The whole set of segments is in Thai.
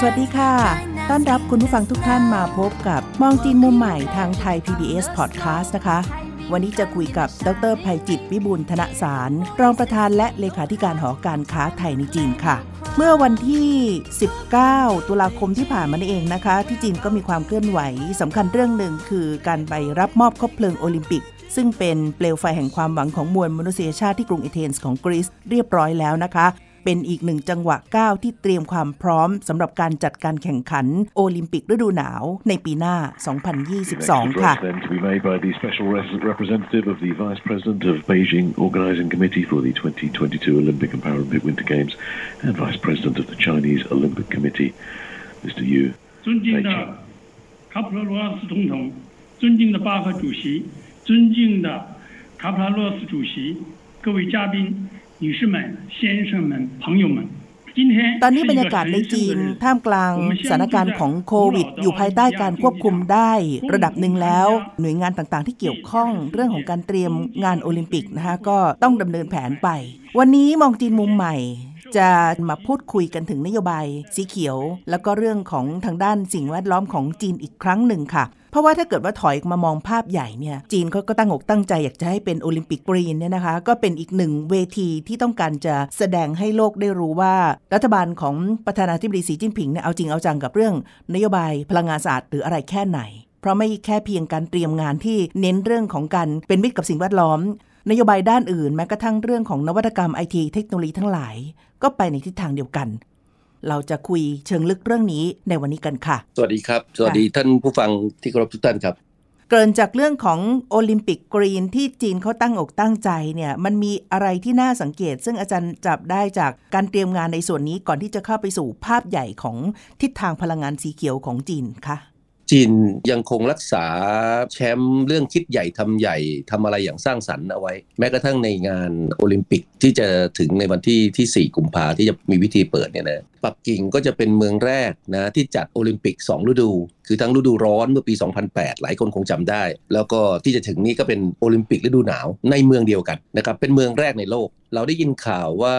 สวัสดีค่ะ ต้อนรับคุณผู้ฟังทุกท่านมาพบกับมองจีนมุมใหม่ทางไทย PBS Podcast นะคะ วันนี้จะคุยกับดรภัยจิตวิบูลย์ธนสาร รองประธานและเลขาธิการหอการค้าไทยในจีนค่ะ เมื่อวันที่ 19 ตุลาคมที่ผ่านมานี่เองนะคะ ที่จีนก็มีความเคลื่อนไหวสำคัญเรื่องหนึ่งคือการไปรับมอบคบเพลิงโอลิมปิกซึ่งเป็นเปลวไฟแห่งความหวังของมวลมนุษยชาติที่กรุงเอเธนส์ของกรีซเรียบร้อยแล้วนะคะ เป็นอีกหนึ่งจังหวะก้าวที่เตรียมความพร้อมสำหรับการจัดการแข่งขันโอลิมปิกฤดูหนาวในปีหน้า 2022 ค่ะ Then to be made by the special res- representative of the Vice President of Beijing Organizing Committee for the 2022 Olympic and Paralympic Winter Games and Vice President of the Chinese Olympic Committee, Mr. Yu. 尊敬的卡普拉罗斯总统，尊敬的巴赫主席，尊敬的卡普拉罗斯主席，各位嘉宾、 ตอนนี้บรรยากาศในจีนท่ามกลางสถานการณ์ของโควิด อยู่ภายใต้การควบคุมได้ระดับหนึ่งแล้ว หน่วยงานต่างๆ ที่เกี่ยวข้องเรื่องของการเตรียมงานโอลิมปิกนะคะก็ต้องดำเนินแผนไป วันนี้มองจีนมุมใหม่ จะมาพูดคุยกันถึงนโยบายสีเขียว แล้วก็เรื่องของทางด้านสิ่งแวดล้อมของจีนอีกครั้งหนึ่งค่ะ เพราะว่าถ้าเกิดว่าถอยมามองภาพใหญ่เนี่ยจีนเขาก็ตั้งอกตั้งใจอยากจะให้เป็นโอลิมปิกกรีนเนี่ยนะคะ ก็เป็นอีกหนึ่งเวทีที่ต้องการจะแสดงให้โลกได้รู้ว่า รัฐบาลของประธานาธิบดีสีจิ้นผิงเนี่ยเอาจริงเอาจังกับเรื่อง นโยบายพลังงานสะอาดหรืออะไรแค่ไหนเพราะไม่แค่เพียงการเตรียมงานที่เน้นเรื่องของการเป็นมิตรกับสิ่งแวดล้อม นโยบายด้านอื่นแม้กระทั่งเรื่องของนวัตกรรมไอทีเทคโนโลยีทั้งหลาย ก็ไปในทิศทางเดียวกัน เราจะคุยเชิงลึกเรื่องนี้ในวันนี้กันค่ะ สวัสดีครับ สวัสดีท่านผู้ฟังที่เคารพทุกท่านครับ เกินจากเรื่องของโอลิมปิกกรีนที่จีนเขาตั้งอกตั้งใจเนี่ยมันมีอะไรที่น่าสังเกต ซึ่งอาจารย์จับได้จากการเตรียมงานในส่วนนี้ก่อนที่จะเข้าไปสู่ภาพใหญ่ของทิศทางพลังงานสีเขียวของจีนคะ จีนยังคงรักษาแชมป์เรื่องคิดใหญ่ทำใหญ่ทำอะไรอย่างสร้างสรรค์เอาไว้ แม้กระทั่งในงานโอลิมปิกที่จะถึงในวันที่ที่ 4 กุมภาที่จะมีวิธีเปิดเนี่ยนะปักกิ่งก็จะเป็นเมืองแรกนะที่จัดโอลิมปิก 2 ฤดู คือทั้งฤดูร้อนเมื่อปี 2008 หลายคนคงจำได้ แล้วก็ที่จะถึงนี้ก็เป็นโอลิมปิกฤดูหนาวในเมืองเดียวกันนะครับเป็นเมืองแรกในโลก เราได้ยินข่าวว่า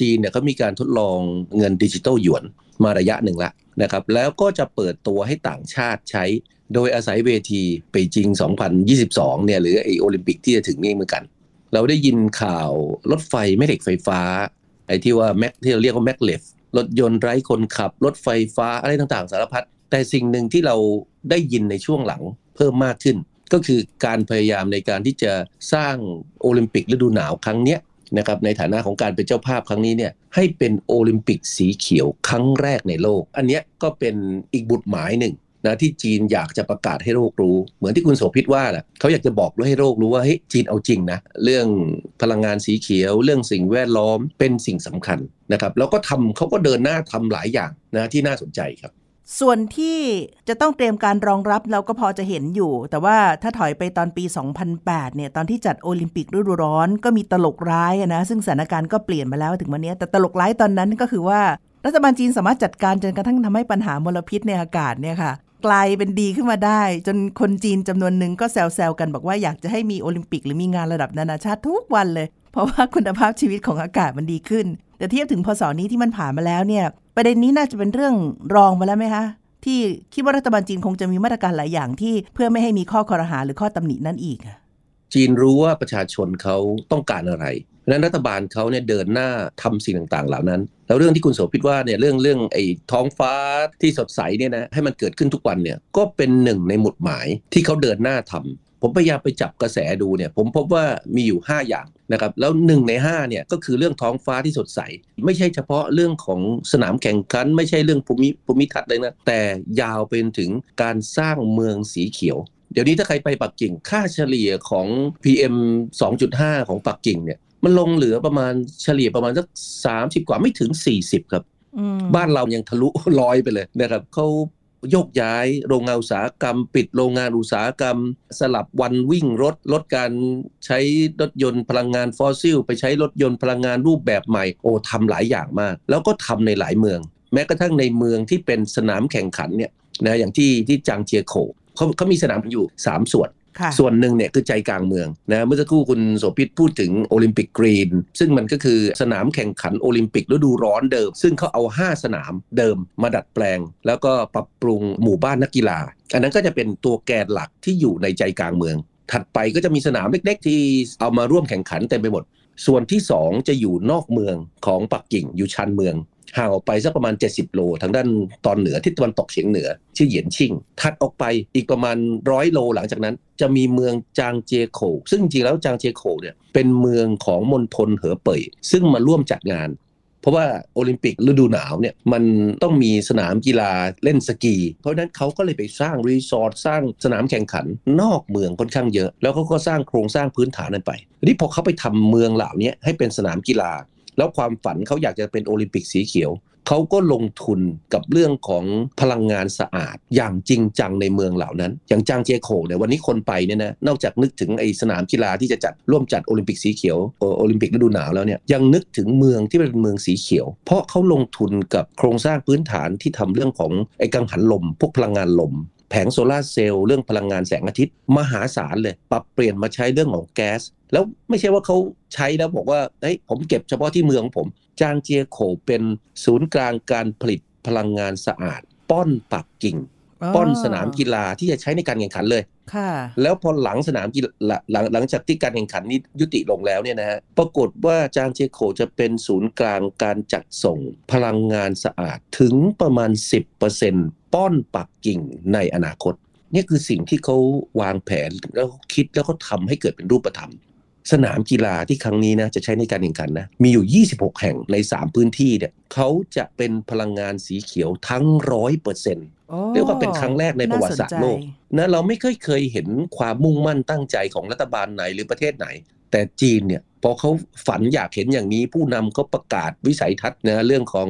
จีนเนี่ยเขามีการทดลองเงินดิจิตอลหยวน มาระยะหนึ่งละนะครับแล้วก็จะเปิดตัวให้ต่างชาติใช้ โดยอาศัยเวทีไปจริง 2022 เนี่ยหรือไอโอลิมปิกที่จะถึงนี่เหมือนกัน เราได้ยินข่าวรถไฟแม่เหล็กไฟฟ้าไอ้ที่ว่าแม็กที่เราเรียกว่าแม็กเลฟรถยนต์ไร้คนขับ รถไฟฟ้าอะไรต่างๆ สารพัดแต่สิ่งหนึ่งที่เราได้ยินในช่วงหลังเพิ่มมากขึ้น ก็คือการพยายามในการที่จะสร้างโอลิมปิกฤดูหนาวครั้งเนี้ย นะครับในฐานะของการเป็นเจ้าภาพครั้งนี้เนี่ยให้เป็นโอลิมปิกสีเขียวครั้งแรกในโลก อันนี้ก็เป็นอีกบุตรหมายหนึ่งนะที่จีนอยากจะประกาศให้โลกรู้ เหมือนที่คุณโสภิตว่าแหละเขาอยากจะบอกให้โลกรู้ว่าเฮ้ยจีนเอาจริงนะเรื่องพลังงานสีเขียว เรื่องสิ่งแวดล้อมเป็นสิ่งสำคัญนะครับแล้วก็ทำเขาก็เดินหน้าทำหลายอย่างนะที่น่าสนใจครับ ส่วนที่จะต้องเตรียมการรองรับเราก็พอจะเห็นอยู่ แต่ว่าถ้าถอยไปตอนปี 2008 เนี่ย ตอนที่จัดโอลิมปิกฤดูร้อนก็มีตลกร้ายนะ ซึ่งสถานการณ์ก็เปลี่ยนมาแล้วถึงวันนี้ แต่ตลกร้ายตอนนั้นก็คือว่า รัฐบาลจีนสามารถจัดการจนกระทั่งทำให้ปัญหามลพิษในอากาศเนี่ยค่ะ กลายเป็นดีขึ้นมาได้ จนคนจีนจำนวนหนึ่งก็แซวๆกันบอกว่าอยากจะให้มีโอลิมปิกหรือมีงานระดับนานาชาติทุกวันเลย เพราะว่าคุณภาพชีวิตของอากาศมันดีขึ้น แต่เทียบถึงพศนี้ที่มันผ่านมาแล้วเนี่ย ประเด็นนี้น่าจะเป็นเรื่องรองมาแล้วไหมคะที่คิดว่ารัฐบาลจีนคงจะมีมาตรการหลายอย่างที่เพื่อไม่ให้มีข้อคอรหาหรือข้อตำหนินั่นอีกจีนรู้ว่าประชาชนเขาต้องการอะไรเพราะนั้นรัฐบาลเขาเนี่ยเดินหน้าทำสิ่งต่างๆ เหล่านั้น แล้วเรื่องที่คุณโสภิตว่าเนี่ยเรื่องเรื่องไอ้ท้องฟ้าที่สดใสเนี่ยนะให้มันเกิดขึ้นทุกวันเนี่ยก็เป็นหนึ่งในหมุดหมายที่เขาเดินหน้าทำ ผมพยายามไปจับกระแสดูเนี่ยผมพบว่ามีอยู่ 5 อย่างนะครับแล้วหนึ่งใน5เนี่ยก็คือเรื่องท้องฟ้าที่สดใส ไม่ใช่เฉพาะเรื่องของสนามแข่งขัน ไม่ใช่เรื่องภูมิภูมิทัศน์เลยนะแต่ยาวไปจนถึงการสร้างเมืองสีเขียวเดี๋ยวนี้ถ้าใครไปปักกิ่งค่าเฉลี่ยของ PM 2.5 ของปักกิ่งเนี่ยมันลงเหลือประมาณเฉลี่ยประมาณสัก 30 กว่าไม่ถึง 40 ครับอืมบ้านเรายังทะลุร้อยไปเลยนะครับเขา โยกย้ายโรงงานอุตสาหกรรม ปิดโรงงานอุตสาหกรรม สลับวันวิ่งรถลดการใช้รถยนต์พลังงานฟอสซิล ไปใช้รถยนต์พลังงานรูปแบบใหม่โอ้ทำหลายอย่างมาก แล้วก็ทำในหลายเมือง แม้กระทั่งในเมืองที่เป็นสนามแข่งขันเนี่ยนะอย่างที่ที่จางเจียโข่วเขาเขามีสนามอยู่ 3 ส่วน ส่วนหนึ่งเนี่ยคือใจกลางเมืองนะเมื่อสักครู่คุณโสภิตพูดถึง Olympic Green ซึ่งมันก็คือสนามแข่งขันโอลิมปิกฤดูร้อนเดิม ซึ่งเขาเอา 5 สนามเดิมมาดัดแปลง แล้วก็ปรับปรุงหมู่บ้านนักกีฬา อันนั้นก็จะเป็นตัวแกนหลักที่อยู่ในใจกลางเมือง ถัดไปก็จะมีสนามเล็กๆ ที่เอามาร่วมแข่งขันเต็มไปหมดส่วนที่ 2 จะอยู่นอกเมืองของปักกิ่งอยู่ชานเมือง ห่างออกไปสักประมาณ 70 โล ทางด้านตอนเหนือทิศตะวันตกเฉียงเหนือ ชื่อเหยียนชิ่ง ถัดออกไปอีกประมาณร้อยโลหลังจากนั้น จะมีเมืองจางเจโขซึ่งจริงแล้วจางเจโขเนี่ยเป็นเมืองของมณฑลเหอเป่ยซึ่งมาร่วมจัดงานเพราะว่าโอลิมปิกฤดูหนาวเนี่ยมันต้องมีสนามกีฬาเล่นสกี เพราะนั้นเขาก็เลยไปสร้างรีสอร์ทสร้างสนามแข่งขันนอกเมืองค่อนข้างเยอะ แล้วเขาก็สร้างโครงสร้างพื้นฐานนั้นไปทีนี้พอเขาไปทำเมืองเหล่านี้ให้เป็นสนามกีฬา แล้วความฝันเขาอยากจะเป็นโอลิมปิกสีเขียว เขาก็ลงทุนกับเรื่องของพลังงานสะอาด อย่างจริงจังในเมืองเหล่านั้น อย่างจางเจียโข่วเนี่ยวันนี้คนไปเนี่ยนะนอกจากนึกถึงไอ้สนามกีฬาที่จะจัดร่วมจัดโอลิมปิกสีเขียวโอลิมปิกฤดูหนาวแล้วเนี่ยยังนึกถึงเมืองที่เป็นเมืองสีเขียว เพราะเขาลงทุนกับโครงสร้างพื้นฐานที่ทำเรื่องของไอกังหันลม พวกพลังงานลม ผงโซลาร์เซลล์เรื่องพลังงานแสงอาทิตย์ มหาศาลเลย ปรับเปลี่ยนมาใช้เรื่องของแก๊ส แล้วไม่ใช่ว่าเขาใช้แล้วบอกว่าเฮ้ยผมเก็บเฉพาะที่เมืองของผม จางเจียโขเป็นศูนย์กลางการผลิตพลังงานสะอาด ป้อนปักกิ่ง ป้อนสนามกีฬาที่จะใช้ในการแข่งขันเลย ค่ะ แล้วพอหลังสนามกีฬาหลังหลังจากที่การแข่งขันนี้ยุติลงแล้วเนี่ยนะฮะปรากฏว่าจางเจโขจะเป็นศูนย์กลางการจัดส่งพลังงานสะอาดถึงประมาณ 10%ป้อนปักกิ่งในอนาคต นี่คือสิ่งที่เขาวางแผนแล้วคิดแล้วก็ทำให้เกิดเป็นรูปธรรมสนามกีฬาที่ครั้งนี้นะจะใช้ในการแข่งขันนะมีอยู่ 26 แห่งใน 3 พื้นที่เนี่ยเขาจะเป็นพลังงานสีเขียวทั้งร้อยเปอร์เซ็นต์ เรียกว่าเป็นครั้งแรกในประวัติศาสตร์โลกน่สนใจนะเราไม่เคยเคยเห็นความมุ่งมั่นตั้งใจของรัฐบาลไหนหรือประเทศไหน แต่จีนเนี่ยพอเขาฝันอยากเห็นอย่างนี้ ผู้นำเขาประกาศวิสัยทัศน์นะเรื่องของ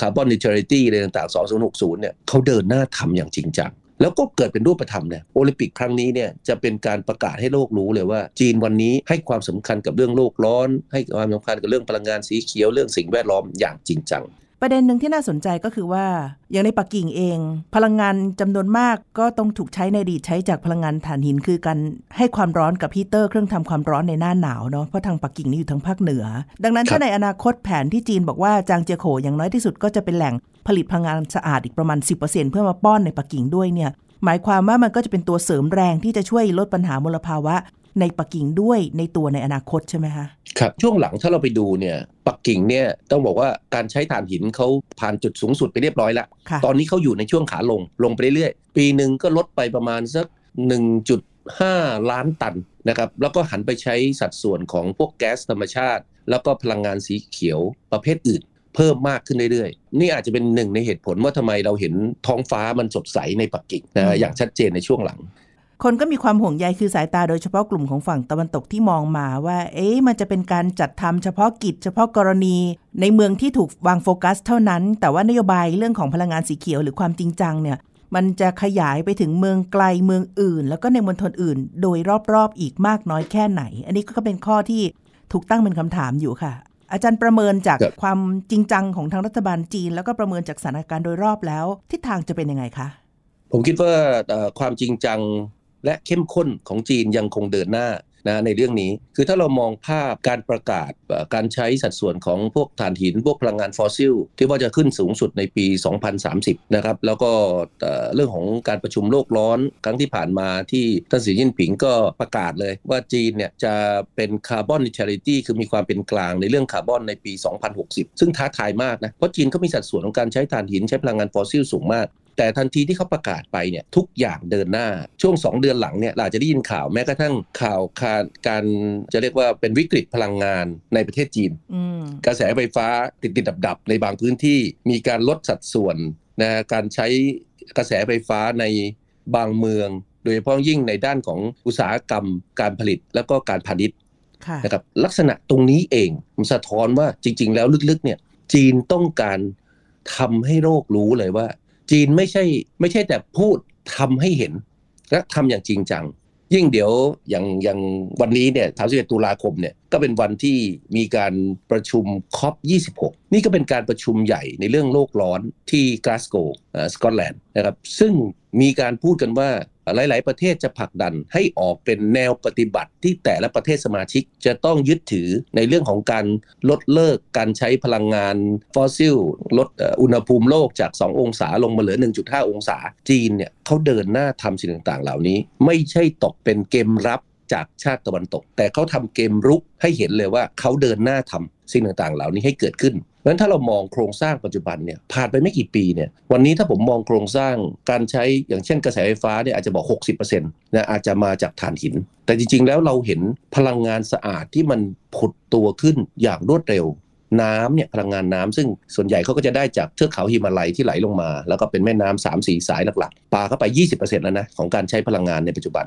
คาร์บอนนิเทอริตี้อะไรต่างๆ 2060 เนี่ยเขาเดินหน้าทำอย่างจริงจังแล้วก็เกิดเป็นรูปธรรมเนี่ยโอลิมปิกครั้งนี้เนี่ยจะเป็นการประกาศให้โลกรู้เลยว่า จีนวันนี้ให้ความสำคัญกับเรื่องโลกร้อน ให้ความสำคัญกับเรื่องพลังงานสีเขียวเรื่องสิ่งแวดล้อมอย่างจริงจัง ประเด็นหนึ่งที่น่าสนใจก็คือว่า อย่างในปักกิ่งเอง พลังงานจำนวนมากก็ต้องถูกใช้ในอดีตใช้จากพลังงานถ่านหิน คือการให้ความร้อนกับฮีเตอร์เครื่องทำความร้อนในหน้าหนาวเนาะเพราะทางปักกิ่งนี่อยู่ทางภาคเหนือ ดังนั้นครับถ้าในอนาคตแผนที่จีนบอกว่าจางเจียโขอย่างน้อยที่สุดก็จะเป็นแหล่งผลิตพลังงานสะอาดอีกประมาณ 10%เพื่อมาป้อนในปักกิ่งด้วยเนี่ยหมายความว่ามันก็จะเป็นตัวเสริมแรงที่จะช่วยลดปัญหามลภาวะ ในปักกิ่งด้วยในตัวในอนาคตใช่ไหมคะครับช่วงหลังถ้าเราไปดูเนี่ยปักกิ่งเนี่ยต้องบอกว่าการใช้ถ่านหินเขาผ่านจุดสูงสุดไปเรียบร้อยแล้วค่ะตอนนี้เขาอยู่ในช่วงขาลงลงไปเรื่อยๆปีหนึ่งก็ลดไปประมาณสัก 1.5 ล้านตันนะครับแล้วก็หันไปใช้สัดส่วนของพวกแก๊สธรรมชาติ แล้วก็พลังงานสีเขียวประเภทอื่นเพิ่มมากขึ้นเรื่อยๆ นี่อาจจะเป็นหนึ่งในเหตุผลว่าทำไมเราเห็นท้องฟ้ามันสดใสในปักกิ่งนะอย่างชัดเจนในช่วงหลัง คนก็มีความห่วงใยคือสายตาโดยเฉพาะกลุ่มของฝั่งตะวันตกที่มองมาว่า เอ๊ะมันจะเป็นการจัดทำเฉพาะกิจ เฉพาะกรณี ในเมืองที่ถูกวางโฟกัส เท่านั้น แต่ว่านโยบายเรื่องของพลังงานสีเขียวหรือความจริงจังเนี่ยมันจะขยายไปถึงเมืองไกลเมืองอื่น แล้วก็ในมณฑลอื่น โดยรอบๆอีกมากน้อยแค่ไหน อันนี้ก็เป็นข้อที่ถูกตั้งเป็นคำถามอยู่ค่ะ อาจารย์ประเมินจากความจริงจังของทางรัฐบาลจีน แล้วก็ประเมินจากสถานการณ์โดยรอบแล้วทิศทางจะเป็นยังไงคะผมคิดว่าความจริงจัง และเข้มข้นของจีนยังคงเดินหน้านะในเรื่องนี้คือถ้าเรามองภาพการประกาศการใช้สัดส่วนของพวกถ่านหิน พวกพลังงานฟอสซิล ที่ว่าจะขึ้นสูงสุดในปี 2030 นะครับ แล้วก็เรื่องของการประชุมโลกร้อนครั้งที่ผ่านมาที่ท่านสีจิ้นผิงก็ประกาศเลยว่าจีนเนี่ยจะเป็น carbon neutrality คือมีความเป็นกลางในเรื่องคาร์บอนในปี 2060 ซึ่งท้าทายมากนะ เพราะจีนเขามีสัดส่วนของการใช้ถ่านหินใช้พลังงานฟอสซิลสูงมาก แต่ทันทีที่เขาประกาศไปเนี่ยทุกอย่างเดินหน้าช่วง 2 เดือนหลังเนี่ยเราจะได้ยินข่าวแม้กระทั่งข่าวการการจะเรียกว่าเป็นวิกฤตพลังงานในประเทศจีนอืมกระแสไฟฟ้าติดติดดับดับๆในบางพื้นที่มีการลดสัดส่วนนะการใช้กระแสไฟฟ้าในบางเมือง โดยเฉพาะยิ่งในด้านของอุตสาหกรรม การผลิตแล้วก็การพาณิชย์ค่ะนะครับลักษณะตรงนี้เองมันสะท้อนว่าจริง ๆ แล้วลึกๆเนี่ยจีนต้องการทำให้โลกรู้เลยว่า จีนไม่ใช่ไม่ใช่แต่พูดทำให้เห็นและทำอย่างจริงจัง ยิ่งเดี๋ยวอย่างอย่างวันนี้เนี่ย31ตุลาคมเนี่ยก็เป็นวันที่มีการประชุมคอป26 นี่ก็เป็นการประชุมใหญ่ในเรื่องโลกร้อนที่กลาสโกว์สกอตแลนด์นะครับซึ่งมีการพูดกันว่า หลาย ๆ ประเทศจะผลักดันให้ออกเป็นแนวปฏิบัติที่แต่ละประเทศสมาชิกจะต้องยึดถือในเรื่องของการลดเลิกการใช้พลังงานฟอสซิล ลดอุณหภูมิโลกจาก 2 องศาลงมาเหลือ 1.5 องศา จีนเนี่ยเขาเดินหน้าทำสิ่งต่าง ๆ เหล่านี้ ไม่ใช่ตกเป็นเกมรับจากชาติตะวันตก แต่เขาทำเกมรุกให้เห็นเลยว่าเขาเดินหน้าทำสิ่งต่าง ๆ เหล่านี้ให้เกิดขึ้น นั้นถ้าเรามองโครงสร้างปัจจุบันเนี่ยผ่านไปไม่กี่ปีเนี่ยวันนี้ถ้าผมมองโครงสร้างการใช้อย่างเช่นกระแสไฟฟ้าเนี่ยอาจจะบอก 60%นะอาจจะมาจากถ่านหิน แต่จริงๆแล้วเราเห็นพลังงานสะอาดที่มันผุดตัวขึ้นอย่างรวดเร็วน้ำเนี่ยพลังงานน้ำซึ่งส่วนใหญ่เขาก็จะได้จากเทือกเขาหิมาลัยที่ไหลลงมา แล้วก็เป็นแม่น้ำสามสี่สายหลักๆปาเข้าไป 20%แล้วนะของการใช้พลังงานในปัจจุบัน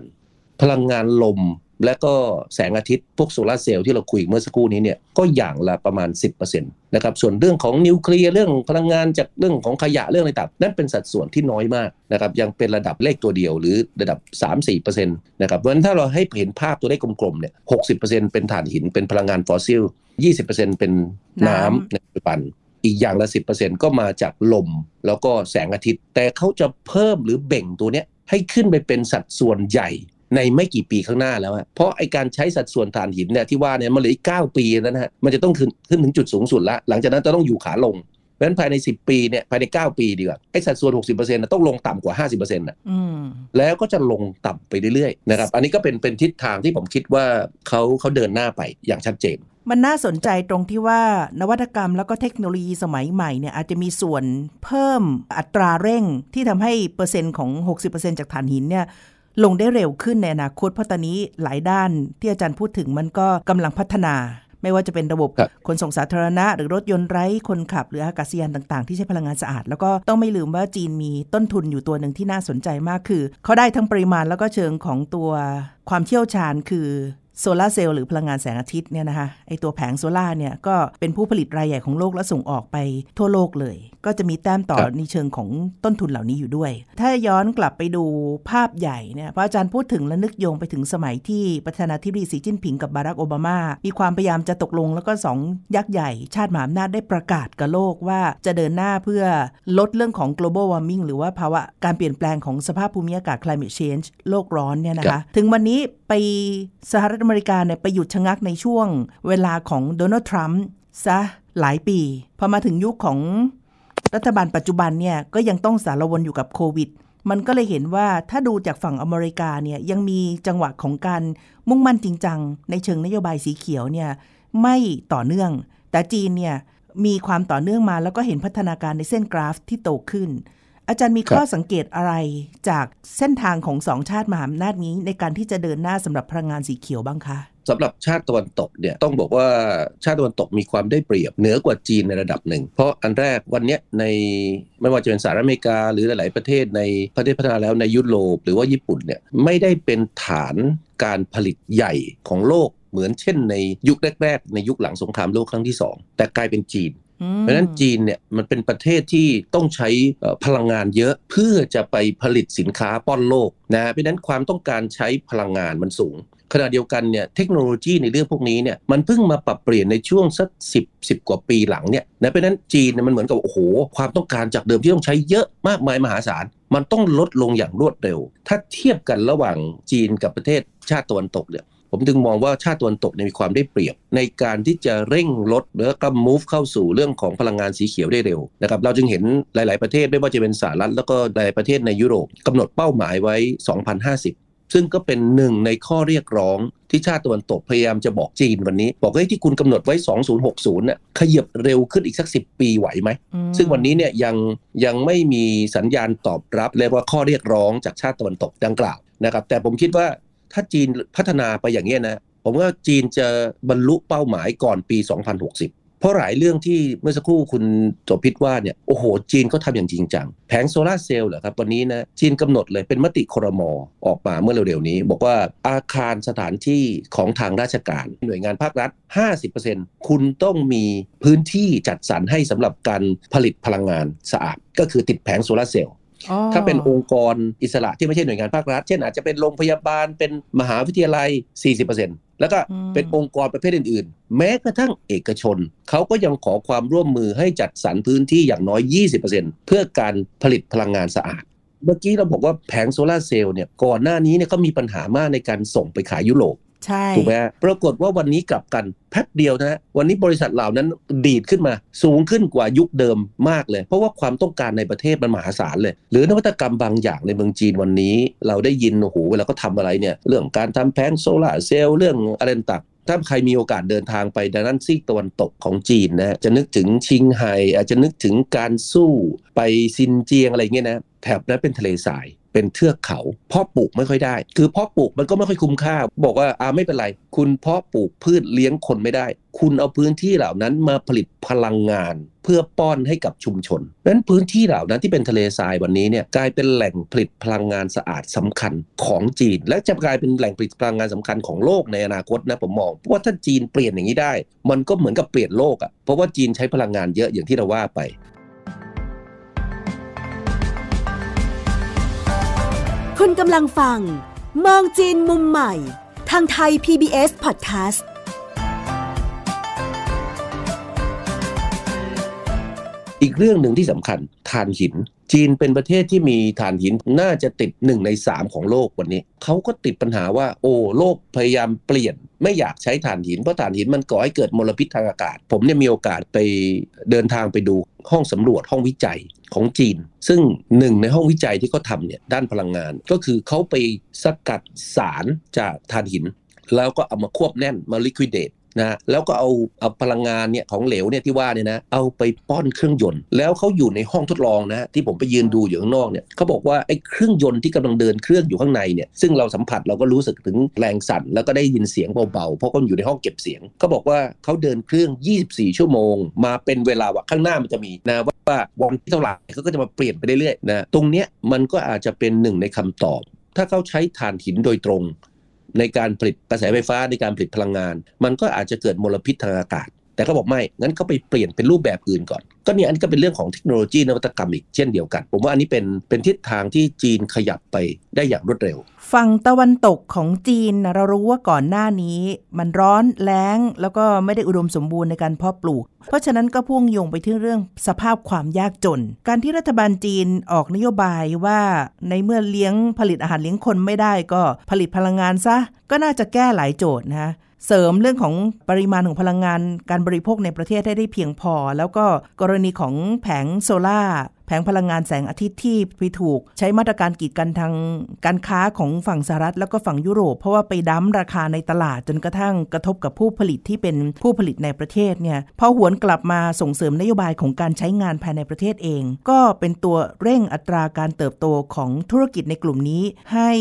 พลังงานลม และก็แสงอาทิตย์พวกโซลาร์เซลล์ที่เราคุยเมื่อสักครู่นี้เนี่ยก็อย่างละประมาณ 10%นะครับส่วนเรื่องของนิวเคลียร์เรื่องพลังงานจากเรื่องของขยะเรื่องอะไรต่างนั่นเป็นสัดส่วนที่น้อยมากนะครับยังเป็นระดับเลขตัวเดียวหรือระดับ 3-4%นะครับเพราะฉะนั้นถ้าเราให้เห็นภาพตัวเลขกลมๆเนี่ย60%เป็นถ่านหินเป็นพลังงานฟอสซิล 20%เป็นน้ำน้ำในปัจจุบันอีกอย่างละ 10%ก็มาจากลมแล้วก็แสงอาทิตย์ แต่เขาจะเพิ่มหรือเบ่งตัวเนี้ยให้ขึ้นไปเป็นสัดส่วนใหญ่ ในไม่กี่ปีข้างหน้าแล้วอะเพราะไอการใช้สัดส่วนถ่านหินเนี่ยที่ว่าเนี่ยมันเหลืออีก 9 ปีแล้วนะฮะมันจะต้องขึ้นขึ้นถึงจุดสูงสุดละหลังจากนั้นจะต้องอยู่ขาลงเพราะฉะนั้นภายใน 10 ปีเนี่ยภายใน 9 ปีดีกว่าไอสัดส่วน 60%นะต้องลงต่ำกว่า 50%นะอืมแล้วก็จะลงต่ำไปเรื่อยๆนะครับอันนี้ก็เป็นเป็นทิศทางที่ผมคิดว่าเขาเขาเดินหน้าไปอย่างชัดเจนมันน่าสนใจตรงที่ว่านวัตกรรมแล้วก็เทคโนโลยีสมัยใหม่เนี่ยอาจจะมีส่วนเพิ่มอัตราเร่งที่ทำให้เปอร์เซ็นต์ของ 60%จากถ่านหินเนี่ย ลงได้เร็วขึ้นในอนาคตเพราะตอนนี้หลายด้านที่อาจารย์พูดถึงมันก็กำลังพัฒนา ไม่ว่าจะเป็นระบบครับขนส่งสาธารณะ หรือรถยนต์ไร้คนขับ หรืออากาศยานต่างๆ ที่ใช้พลังงานสะอาด แล้วก็ต้องไม่ลืมว่าจีนมีต้นทุนอยู่ตัวหนึ่งที่น่าสนใจมากคือเขาได้ทั้งปริมาณแล้วก็เชิงของตัวความเชี่ยวชาญคือ โซลาร์เซลล์หรือพลังงานแสงอาทิตย์เนี่ยนะคะไอตัวแผงโซลาร์เนี่ยก็เป็นผู้ผลิตรายใหญ่ของโลกและส่งออกไปทั่วโลกเลย ก็จะมีแต้มต่อครับในเชิงของต้นทุนเหล่านี้อยู่ด้วย ถ้าย้อนกลับไปดูภาพใหญ่เนี่ยพระอาจารย์พูดถึงและนึกโยงไปถึงสมัยที่ประธานาธิบดีสีจิ้นผิงกับบารักโอบามา มีความพยายามจะตกลงแล้วก็สองยักษ์ใหญ่ ชาติมหาอำนาจได้ประกาศกับโลกว่าจะเดินหน้าเพื่อลดเรื่องของ global warming หรือว่าภาวะการเปลี่ยนแปลงของสภาพภูมิอากาศ climate change โลกร้อนเนี่ยนะครัคะบถึงวันนี้ไปสหรัฐอเมริกาเนี่ยไปหยุดชะงักในช่วงเวลาของโดนัลด์ทรัมป์ซะหลายปี พอมาถึงยุคของรัฐบาลปัจจุบันเนี่ยก็ยังต้องสารวนอยู่กับโควิด มันก็เลยเห็นว่าถ้าดูจากฝั่งอเมริกาเนี่ยยังมีจังหวะของการมุ่งมั่นจริงจังในเชิงนโยบายสีเขียวเนี่ยไม่ต่อเนื่อง แต่จีนเนี่ยมีความต่อเนื่องมาแล้วก็เห็นพัฒนาการในเส้นกราฟที่โตขึ้น อาจารย์มีข้อสังเกตอะไรจากเส้นทางของสองชาติมหาอำนาจนี้ในการที่จะเดินหน้าสำหรับพลังงานสีเขียวบ้างคะสำหรับชาติตะวันตกเนี่ยต้องบอกว่าชาติตะวันตกมีความได้เปรียบเหนือกว่าจีนในระดับหนึ่ง เพราะอันแรกวันเนี้ยในไม่ว่าจะเป็นสหรัฐอเมริกา หรือหลาย ๆ ประเทศในประเทศพัฒนาแล้วในยุโรปหรือว่าญี่ปุ่นเนี่ยไม่ได้เป็นฐานการผลิตใหญ่ของโลกเหมือนเช่นในยุคแรก ๆ ในยุคหลังสงครามโลกครั้งที่สองแต่กลายเป็นจีนอืม เพราะฉะนั้นจีนเนี่ยมันเป็นประเทศที่ต้องใช้พลังงานเยอะเพื่อจะไปผลิตสินค้าป้อนโลกนะเพราะฉะนั้นความต้องการใช้พลังงานมันสูงขณะเดียวกันเนี่ยเทคโนโลยีในเรื่องพวกนี้เนี่ยมันเพิ่งมาปรับเปลี่ยนในช่วงสักสิบสิบกว่าปีหลังเนี่ยนะเพราะฉะนั้นจีนเนี่ยมันเหมือนกับโอ้โหความต้องการจากเดิมที่ต้องใช้เยอะมากมายมหาศาล มันต้องลดลงอย่างรวดเร็ว ถ้าเทียบกันระหว่างจีนกับประเทศชาติตะวันตกเนี่ย ผมจึงมองว่าชาติตะวันตกเนี่ยมีความได้เปรียบ ในการที่จะเร่งลดแล้วก็ move เข้าสู่เรื่องของพลังงานสีเขียวได้เร็วนะครับเราจึงเห็นหลาย ๆ ประเทศไม่ว่าจะเป็นสหรัฐแล้วก็หลายประเทศในยุโรปกำหนดเป้าหมายไว้ 2050ซึ่งก็เป็นหนึ่งในข้อเรียกร้องที่ชาติตะวันตกพยายามจะบอกจีนวันนี้ บอกว่าที่คุณกำหนดไว้ 2060น่ะขยับเร็วขึ้นอีกสัก 10 ปีไหวไหมอืมซึ่งวันนี้เนี่ยยังยังไม่มีสัญญาณตอบรับเรียกว่าข้อเรียกร้องจากชาติตะวันตกดังกล่าวนะครับแต่ผมคิดว่า ถ้าจีนพัฒนาไปอย่างนี้นะผมว่าจีนจะบรรลุเป้าหมายก่อนปี 2060 เพราะหลายเรื่องที่เมื่อสักครู่คุณโสพิษว่าเนี่ยโอ้โห จีนเขาทำอย่างจริงจัง แผงโซลาร์เซลล์เหรอครับ วันนี้นะจีนกำหนดเลยเป็นมติครมอออกมาเมื่อเร็วๆนี้ บอกว่าอาคารสถานที่ของทางราชการ หน่วยงานภาครัฐ 50%คุณต้องมีพื้นที่จัดสรรให้สำหรับการผลิตพลังงานสะอาดก็คือติดแผงโซลาร์เซลล์ ถ้าเป็นองค์กรอิสระที่ไม่ใช่หน่วยงานภาครัฐ เช่นอาจจะเป็นโรงพยาบาลเป็นมหาวิทยาลัย 40%แล้วก็เป็นองค์กรประเภทอื่น ๆ แม้กระทั่งเอกชน เขาก็ยังขอความร่วมมือให้จัดสรรพื้นที่อย่างน้อย 20%เพื่อการผลิตพลังงานสะอาดเมื่อกี้เราบอกว่าแผงโซลาร์เซลล์เนี่ยก่อนหน้านี้เนี่ยก็มีปัญหามากในการส่งไปขายยุโรป ใช่ถูกไหมปรากฏว่าวันนี้กลับกันแป๊บเดียวนะฮะวันนี้บริษัทเหล่านั้นดีดขึ้นมา สูงขึ้นกว่ายุคเดิมมากเลย เพราะว่าความต้องการในประเทศมันมหาศาลเลย หรือนวัตกรรมบางอย่างในเมืองจีนวันนี้ เราได้ยินโอ้โหเวลาก็ทำอะไรเนี่ยเรื่องการทำแผงโซลาร์เซลล์เรื่องอะไรต่างถ้าใครมีโอกาสเดินทางไปด้านซีกตะวันตกของจีนนะจะนึกถึงชิงไห่อาจจะนึกถึงการสู้ไปซินเจียงอะไรเงี้ยนะแถบนั้นเป็นทะเลทราย เป็นเทือกเขาเพาะปลูกไม่ค่อยได้ คือเพาะปลูกมันก็ไม่ค่อยคุ้มค่า บอกว่าอ่าไม่เป็นไร คุณเพาะปลูกพืชเลี้ยงคนไม่ได้ คุณเอาพื้นที่เหล่านั้นมาผลิตพลังงาน เพื่อป้อนให้กับชุมชนนั้นพื้นที่เหล่านั้นที่เป็นทะเลทรายวันนี้เนี่ยกลายเป็นแหล่งผลิตพลังงานสะอาดสำคัญของจีน และจะกลายเป็นแหล่งผลิตพลังงานสำคัญของโลกในอนาคตนะผมมองเพราะว่าถ้าจีนเปลี่ยนอย่างนี้ได้ มันก็เหมือนกับเปลี่ยนโลกอะ่ะเพราะว่าจีนใช้พลังงานเยอะอย่างที่เราว่าไป ณกำลังฟัง มองจีนมุมใหม่ ทางไทย PBS Podcast อีกเรื่องหนึ่งที่สำคัญถ่านหิน จีนเป็นประเทศที่มีถ่านหินน่าจะติดหนึ่งในสามของโลกวันนี้ เขาก็ติดปัญหาว่าโอ้โลกพยายามเปลี่ยน ไม่อยากใช้ถ่านหินเพราะถ่านหินมันก่อให้เกิดมลพิษทางอากาศ ผมเนี่ยมีโอกาสไปเดินทางไปดูห้องสำรวจห้องวิจัยของจีน ซึ่งหนึ่งในห้องวิจัยที่เขาทำเนี่ยด้านพลังงาน ก็คือเขาไปสกัดสารจากถ่านหิน แล้วก็เอามาควบแน่นมาลิควิดเดต นะแล้วก็เอาเอาพลังงานเนี่ยของเหลวเนี่ยที่ว่าเนี่ยนะเอาไปป้อนเครื่องยนต์ แล้วเขาอยู่ในห้องทดลองนะที่ผมไปยืนดูอยู่ข้างนอกเนี่ยเขาบอกว่าไอ้เครื่องยนต์ที่กำลังเดินเครื่องอยู่ข้างในเนี่ยซึ่งเราสัมผัสเราก็รู้สึกถึงแรงสั่นแล้วก็ได้ยินเสียงเบาๆเพราะเขาอยู่ในห้องเก็บเสียงเขาบอกว่าเขาเดินเครื่อง 24 ชั่วโมง มาเป็นเวลาว่าข้างหน้ามันจะมีนะว่าวันที่เท่าไหร่เขาก็จะมาเปลี่ยนไปเรื่อยๆนะตรงเนี้ยมันก็อาจจะเป็นหนึ่งในคำตอบ ถ้าเขาใช้ถ่านหินโดยตรง ในการผลิตกระแสไฟฟ้าในการผลิตพลังงาน มันก็อาจจะเกิดมลพิษทางอากาศ แต่เขาบอกไม่ งั้นเขาไปเปลี่ยนเป็นรูปแบบอื่นก่อน ก็เนี่ยอันนี้ก็เป็นเรื่องของเทคโนโลยีนวัตกรรมอีกเช่นเดียวกัน ผมว่าอันนี้เป็นเป็นทิศทางที่จีนขยับไปได้อย่างรวดเร็ว ฝั่งตะวันตกของจีนเรารู้ว่าก่อนหน้านี้ มันร้อนแล้งแล้วก็ไม่ได้อุดมสมบูรณ์ในการเพาะปลูก เพราะฉะนั้นก็พ่วงโยงไปที่เรื่องสภาพความยากจน การที่รัฐบาลจีนออกนโยบายว่าในเมื่อเลี้ยงผลิตอาหารเลี้ยงคนไม่ได้ก็ผลิตพลังงานซะก็น่าจะแก้หลายโจทย์นะ เสริมเรื่องของปริมาณของพลังงานการบริโภคในประเทศให้ได้เพียงพอ แล้วก็กรณีของแผงโซล่า แผงพลังงานแสงอาทิตย์ที่ไปถูก ใช้มาตรการกีดกันทางการค้าของฝั่งสหรัฐแล้วก็ฝั่งยุโรป เพราะว่าไปดั้มราคาในตลาดจนกระทั่งกระทบกับผู้ผลิตที่เป็นผู้ผลิตในประเทศเนี่ยพอหวนกลับมาส่งเสริมนโยบายของการใช้งานภายในประเทศเอง ก็เป็นตัวเร่งอัตราการเติบโตของธุรกิจในกลุ่มนี้ ให้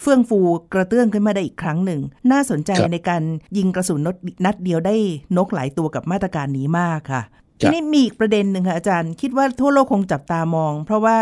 เฟื่องฟูกระเตื้องขึ้นมาได้อีกครั้งหนึ่ง น่าสนใจในการยิงกระสุนนัดเดียวได้นกหลายตัวกับมาตรการนี้มากค่ะ ทีนี้มีอีกประเด็นหนึ่งค่ะอาจารย์ คิดว่าทั่วโลกคงจับตามอง เพราะว่า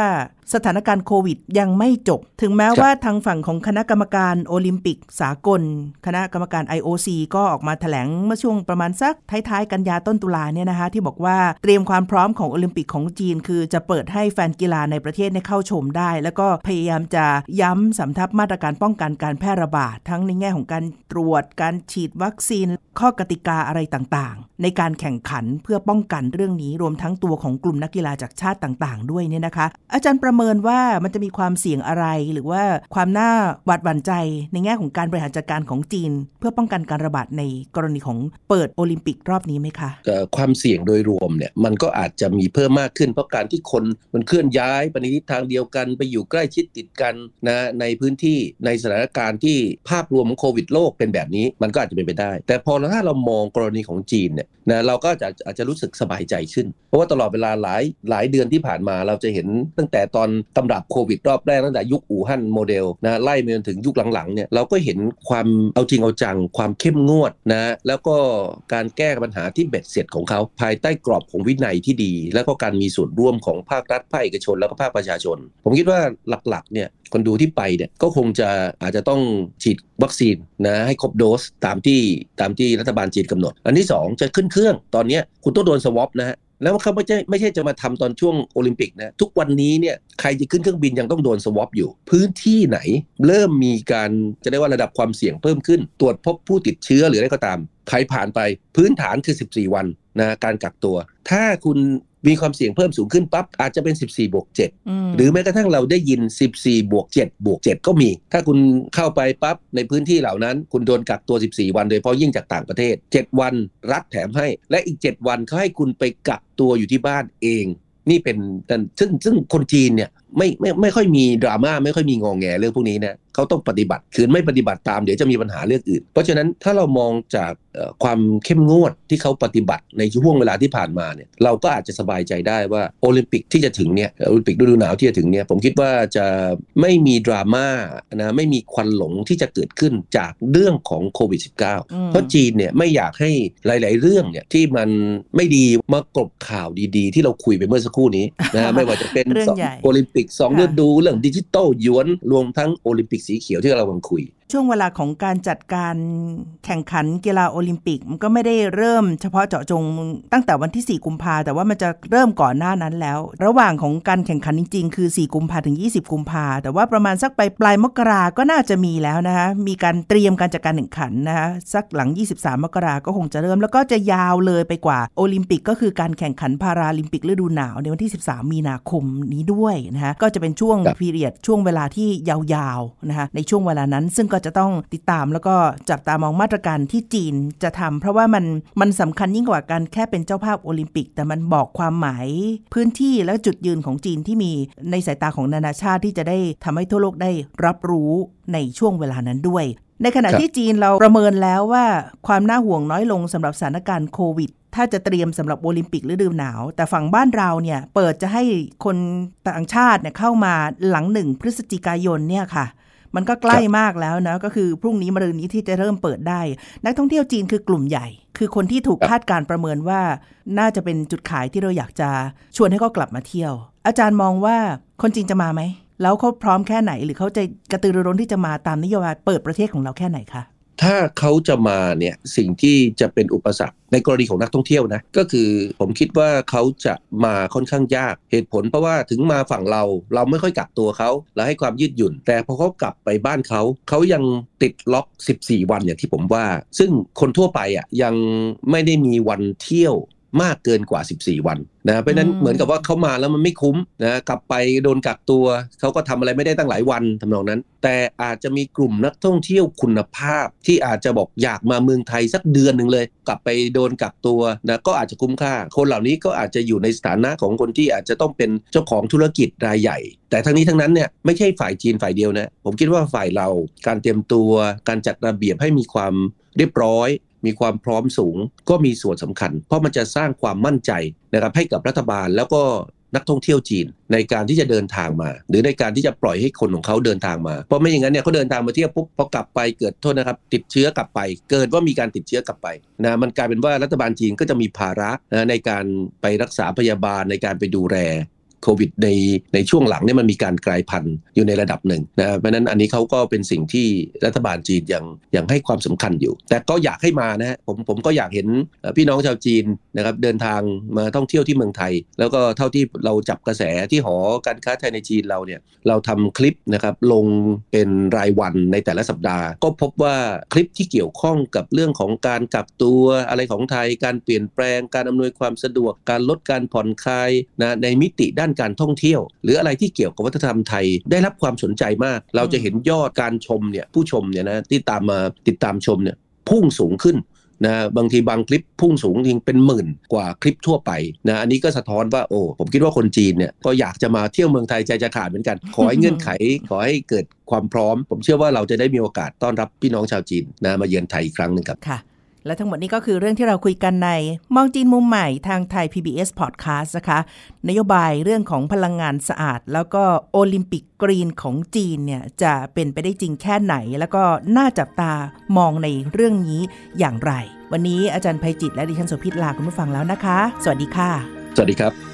สถานการณ์โควิดยังไม่จบ ถึงแม้ว่าทางฝั่งของคณะกรรมการโอลิมปิกสากล คณะกรรมการ IOC ก็ออกมาแถลงเมื่อช่วงประมาณสักท้ายๆ กันยาต้นตุลาเนี่ยนะคะที่บอกว่าเตรียมความพร้อมของโอลิมปิกของจีน คือจะเปิดให้แฟนกีฬาในประเทศเนี่ยเข้าชมได้ แล้วก็พยายามจะย้ำสำทับมาตรการป้องกันการแพร่ระบาดทั้งในแง่ของการตรวจการฉีดวัคซีน ข้อกติกาอะไรต่างๆ ในการแข่งขันเพื่อป้องกันเรื่องนี้รวมทั้งตัวของกลุ่มนักกีฬาจากชาติต่าง ๆ ด้วยเนี่ยนะคะ อาจารย์ประประเมินว่ามันจะมีความเสี่ยงอะไร หรือว่าความน่าหวาดหวั่นใจ ในแง่ของการบริหารจัดการของจีน เพื่อป้องกันการระบาดในกรณีของเปิดโอลิมปิกรอบนี้ไหมคะความเสี่ยงโดยรวมเนี่ยมันก็อาจจะมีเพิ่มมากขึ้นเพราะการที่คนมันเคลื่อนย้ายไปในทิศทางเดียวกันไปอยู่ใกล้ชิดติดกันนะในพื้นที่ในสถานการณ์ที่ภาพรวมของโควิดโลกเป็นแบบนี้มันก็อาจจะเป็นไปได้ แต่พอถ้าเรามองกรณีของจีนเนี่ยนะเราก็จะอาจจะรู้สึกสบายใจขึ้น เพราะว่าตลอดเวลาหลายหลายเดือนที่ผ่านมาเราจะเห็นตั้งแต่ตอนตำรับโควิดรอบแรกตั้งแต่ยุคอู่ฮั่นโมเดลนะไล่มาจนถึงยุคหลังๆเนี่ยเราก็เห็นความเอาจริงเอาจัง ความเข้มงวดนะแล้วก็การแก้ปัญหาที่เบ็ดเสร็จของเขาภายใต้กรอบของวินัยที่ดี แล้วก็การมีส่วนร่วมของภาครัฐภาคเอกชน แล้วก็ภาคประชาชน ผมคิดว่าหลักๆเนี่ยคนดูที่ไปเนี่ยก็คงจะอาจจะต้องฉีดวัคซีนนะให้ครบโดสตามที่ตามที่รัฐบาลจีนกำหนด อันที่สองจะขึ้นเครื่องตอนนี้คุณต้องโดนสวอปนะฮะ แล้วเขาไม่ใช่ไม่ใช่จะมาทำตอนช่วงโอลิมปิกนะทุกวันนี้เนี่ยใครจะขึ้นเครื่องบินยังต้องโดนสวอปอยู่ พื้นที่ไหนเริ่มมีการจะได้ว่าระดับความเสี่ยงเพิ่มขึ้น ตรวจพบผู้ติดเชื้อหรืออะไรก็ตาม ใครผ่านไปพื้นฐานคือ 14 วันนะการกักตัว ถ้าคุณ มีความเสี่ยงเพิ่มสูงขึ้นปั๊บอาจจะเป็น 14บวก7อืมหรือแม้กระทั่งเราได้ยิน 14บวก7บวก7ก็มี ถ้าคุณเข้าไปปั๊บในพื้นที่เหล่านั้น คุณโดนกักตัว 14 วันโดยเฉพาะยิ่งจากต่างประเทศ 7 วันรัฐแถมให้ และอีก 7 วันเขาให้คุณไปกักตัวอยู่ที่บ้านเอง นี่เป็นซึ่งซึ่งคนจีนเนี่ย ไม่ไม่ไม่ค่อยมีดราม่าไม่ค่อยมีงองแงเรื่องพวกนี้นะเขาต้องปฏิบัติคืนไม่ปฏิบัติตามเดี๋ยวจะมีปัญหาเรื่องอื่น เพราะฉะนั้นถ้าเรามองจากเอ่อความเข้มงวดที่เขาปฏิบัติในช่วงเวลาที่ผ่านมาเนี่ยเราก็อาจจะสบายใจได้ว่าโอลิมปิกที่จะถึงเนี่ยโอลิมปิกฤดูหนาวที่จะถึงเนี่ยผมคิดว่าจะไม่มีดราม่านะไม่มีควันหลงที่จะเกิดขึ้นจากเรื่องของโควิด -19 เพราะจีนเนี่ยไม่อยากให้หลาย ๆ เรื่องเนี่ยที่มันไม่ดีมากลบข่าวดี ๆ ที่เราคุยไปเมื่อสักครู่นี้นะไม่ว่าจะเป็นเรื่องสองใหญ่โอลิมปิกสองค่ะฤดูเรื่องดิจิตอลหยวนรวมทั้งโอลิมปิกสีเขียวที่เรากำลังคุยช่วงเวลาของการจัดการแข่งขันกีฬาโอลิมปิก มันก็ไม่ได้เริ่มเฉพาะเจาะจงตั้งแต่วันที่ 4 กุมภาแต่ว่ามันจะเริ่มก่อนหน้านั้นแล้ว ระหว่างของการแข่งขันจริง ๆ คือ 4 กุมภาถึง 20 กุมภาแต่ว่าประมาณสักปลายปลายมกราก็น่าจะมีแล้วนะคะมีการเตรียมการจัดการแข่งขันนะคะสักหลัง 23 มกราก็คงจะเริ่มแล้วก็จะยาวเลยไปกว่าโอลิมปิก ก็คือการแข่งขันพาราลิมปิกฤดูหนาวในวันที่ 13 มีนาคมนี้ด้วยนะคะก็จะเป็นช่วงครับพีเรียดช่วงเวลาที่ยาวๆนะคะในช่วงเวลานั้นซึ่งก็จะต้องติดตามแล้วก็จับตามองมาตรการที่จีนจะทำเพราะว่ามันมันสำคัญยิ่งกว่าการแค่เป็นเจ้าภาพโอลิมปิก แต่มันบอกความหมายพื้นที่และจุดยืนของจีนที่มีในสายตาของนานาชาติที่จะได้ทำให้ทั่วโลกได้รับรู้ในช่วงเวลานั้นด้วย ในขณะครับที่จีนเราประเมินแล้วว่าความน่าห่วงน้อยลงสำหรับสถานการณ์โควิดถ้าจะเตรียมสำหรับโอลิมปิกฤดูหนาว แต่ฝั่งบ้านเราเนี่ยเปิดจะให้คนต่างชาติเนี่ยเข้ามาหลังหนึ่งพฤศจิกายนเนี่ยค่ะ มันก็ใกล้มากแล้วนะ ก็คือพรุ่งนี้มะรืนนี้ที่จะเริ่มเปิดได้ นักท่องเที่ยวจีนคือกลุ่มใหญ่ คือคนที่ถูกครับคาดการณ์ประเมินว่า น่าจะเป็นจุดขายที่เราอยากจะชวนให้เขากลับมาเที่ยว อาจารย์มองว่าคนจีนจะมาไหมแล้วเขาพร้อมแค่ไหน หรือเขาจะกระตือรือร้นที่จะมาตามนโยบายเปิดประเทศของเราแค่ไหนคะ ถ้าเขาจะมาเนี่ยสิ่งที่จะเป็นอุปสรรคในกรณีของนักท่องเที่ยวนะก็คือผมคิดว่าเขาจะมาค่อนข้างยากเหตุผลเพราะว่าถึงมาฝั่งเราเราไม่ค่อยกักตัวเขาเราให้ความยืดหยุ่น แต่พอเขากลับไปบ้านเขาเขายังติดล็อก 14 วันอย่างที่ผมว่า ซึ่งคนทั่วไปอะยังไม่ได้มีวันเที่ยว มากเกินกว่า 14 วันนะเพราะฉะนั้นอืมเหมือนกับว่าเขามาแล้วมันไม่คุ้มนะกลับไปโดนกักตัวเขาก็ทำอะไรไม่ได้ตั้งหลายวันทำนองนั้น แต่อาจจะมีกลุ่มนักท่องเที่ยวคุณภาพ ที่อาจจะบอกอยากมาเมืองไทยสักเดือนหนึ่งเลย กลับไปโดนกักตัวนะก็อาจจะคุ้มค่า คนเหล่านี้ก็อาจจะอยู่ในสถานะของคนที่อาจจะต้องเป็นเจ้าของธุรกิจรายใหญ่ แต่ทั้งนี้ทั้งนั้นเนี่ยไม่ใช่ฝ่ายจีนฝ่ายเดียวนะผมคิดว่าฝ่ายเราการเตรียมตัวการจัดระเบียบให้มีความเรียบร้อย มีความพร้อมสูง ก็มีส่วนสำคัญ เพราะมันจะสร้างความมั่นใจนะครับให้กับรัฐบาลแล้วก็นักท่องเที่ยวจีนในการที่จะเดินทางมา หรือในการที่จะปล่อยให้คนของเขาเดินทางมา เพราะไม่อย่างนั้นเนี่ยเขาเดินทางมาเที่ยวปุ๊บพอกลับไปเกิดโทษนะครับ ติดเชื้อกลับไป เกิดว่ามีการติดเชื้อกลับไปนะมันกลายเป็นว่ารัฐบาลจีนก็จะมีภาระนะในการไปรักษาพยาบาลในการไปดูแล โควิดในในช่วงหลังเนี่ยมันมีการกลายพันธุ์อยู่ในระดับหนึ่งนะเพราะนั้นอันนี้เขาก็เป็นสิ่งที่รัฐบาลจีนยังยังให้ความสำคัญอยู่ แต่ก็อยากให้มานะฮะผมผมก็อยากเห็นพี่น้องชาวจีนนะครับเดินทางมาท่องเที่ยวที่เมืองไทย แล้วก็เท่าที่เราจับกระแสที่หอการค้าไทยในจีนเราเนี่ยเราทำคลิปนะครับลงเป็นรายวันในแต่ละสัปดาห์ ก็พบว่าคลิปที่เกี่ยวข้องกับเรื่องของการกักตัวอะไรของไทย การเปลี่ยนแปลงการอำนวยความสะดวกการลดการผ่อนคลายนะในมิติด้านการท่องเที่ยว หรืออะไรที่เกี่ยวกับวัฒนธรรมไทยได้รับความสนใจมาก เราจะเห็นยอดการชมเนี่ยผู้ชมเนี่ยนะที่ตามมาติดตามชมเนี่ยพุ่งสูงขึ้นนะบางทีบางคลิปพุ่งสูงจริงเป็นหมื่นกว่าคลิปทั่วไปนะอันนี้ก็สะท้อนว่าโอ้ผมคิดว่าคนจีนเนี่ยก็อยากจะมาเที่ยวเมืองไทยใจจะขาดเหมือนกัน ขอให้เงื่อนไข ขอให้เกิดความพร้อม ผมเชื่อว่าเราจะได้มีโอกาสต้อนรับพี่น้องชาวจีนนะมาเยือนไทยอีกครั้งหนึ่งครับค่ะ และทั้งหมดนี้ก็คือเรื่องที่เราคุยกันใน มองจีนมุมใหม่ทางไทย PBS Podcast นะคะ นโยบายเรื่องของพลังงานสะอาด แล้วก็โอลิมปิกกรีนของจีนเนี่ยจะเป็นไปได้จริงแค่ไหน แล้วก็น่าจับตามองในเรื่องนี้อย่างไร วันนี้อาจารย์ภัยจิตและดิฉันโสภิตลาคุณผู้ฟังแล้วนะคะ สวัสดีค่ะ สวัสดีครับ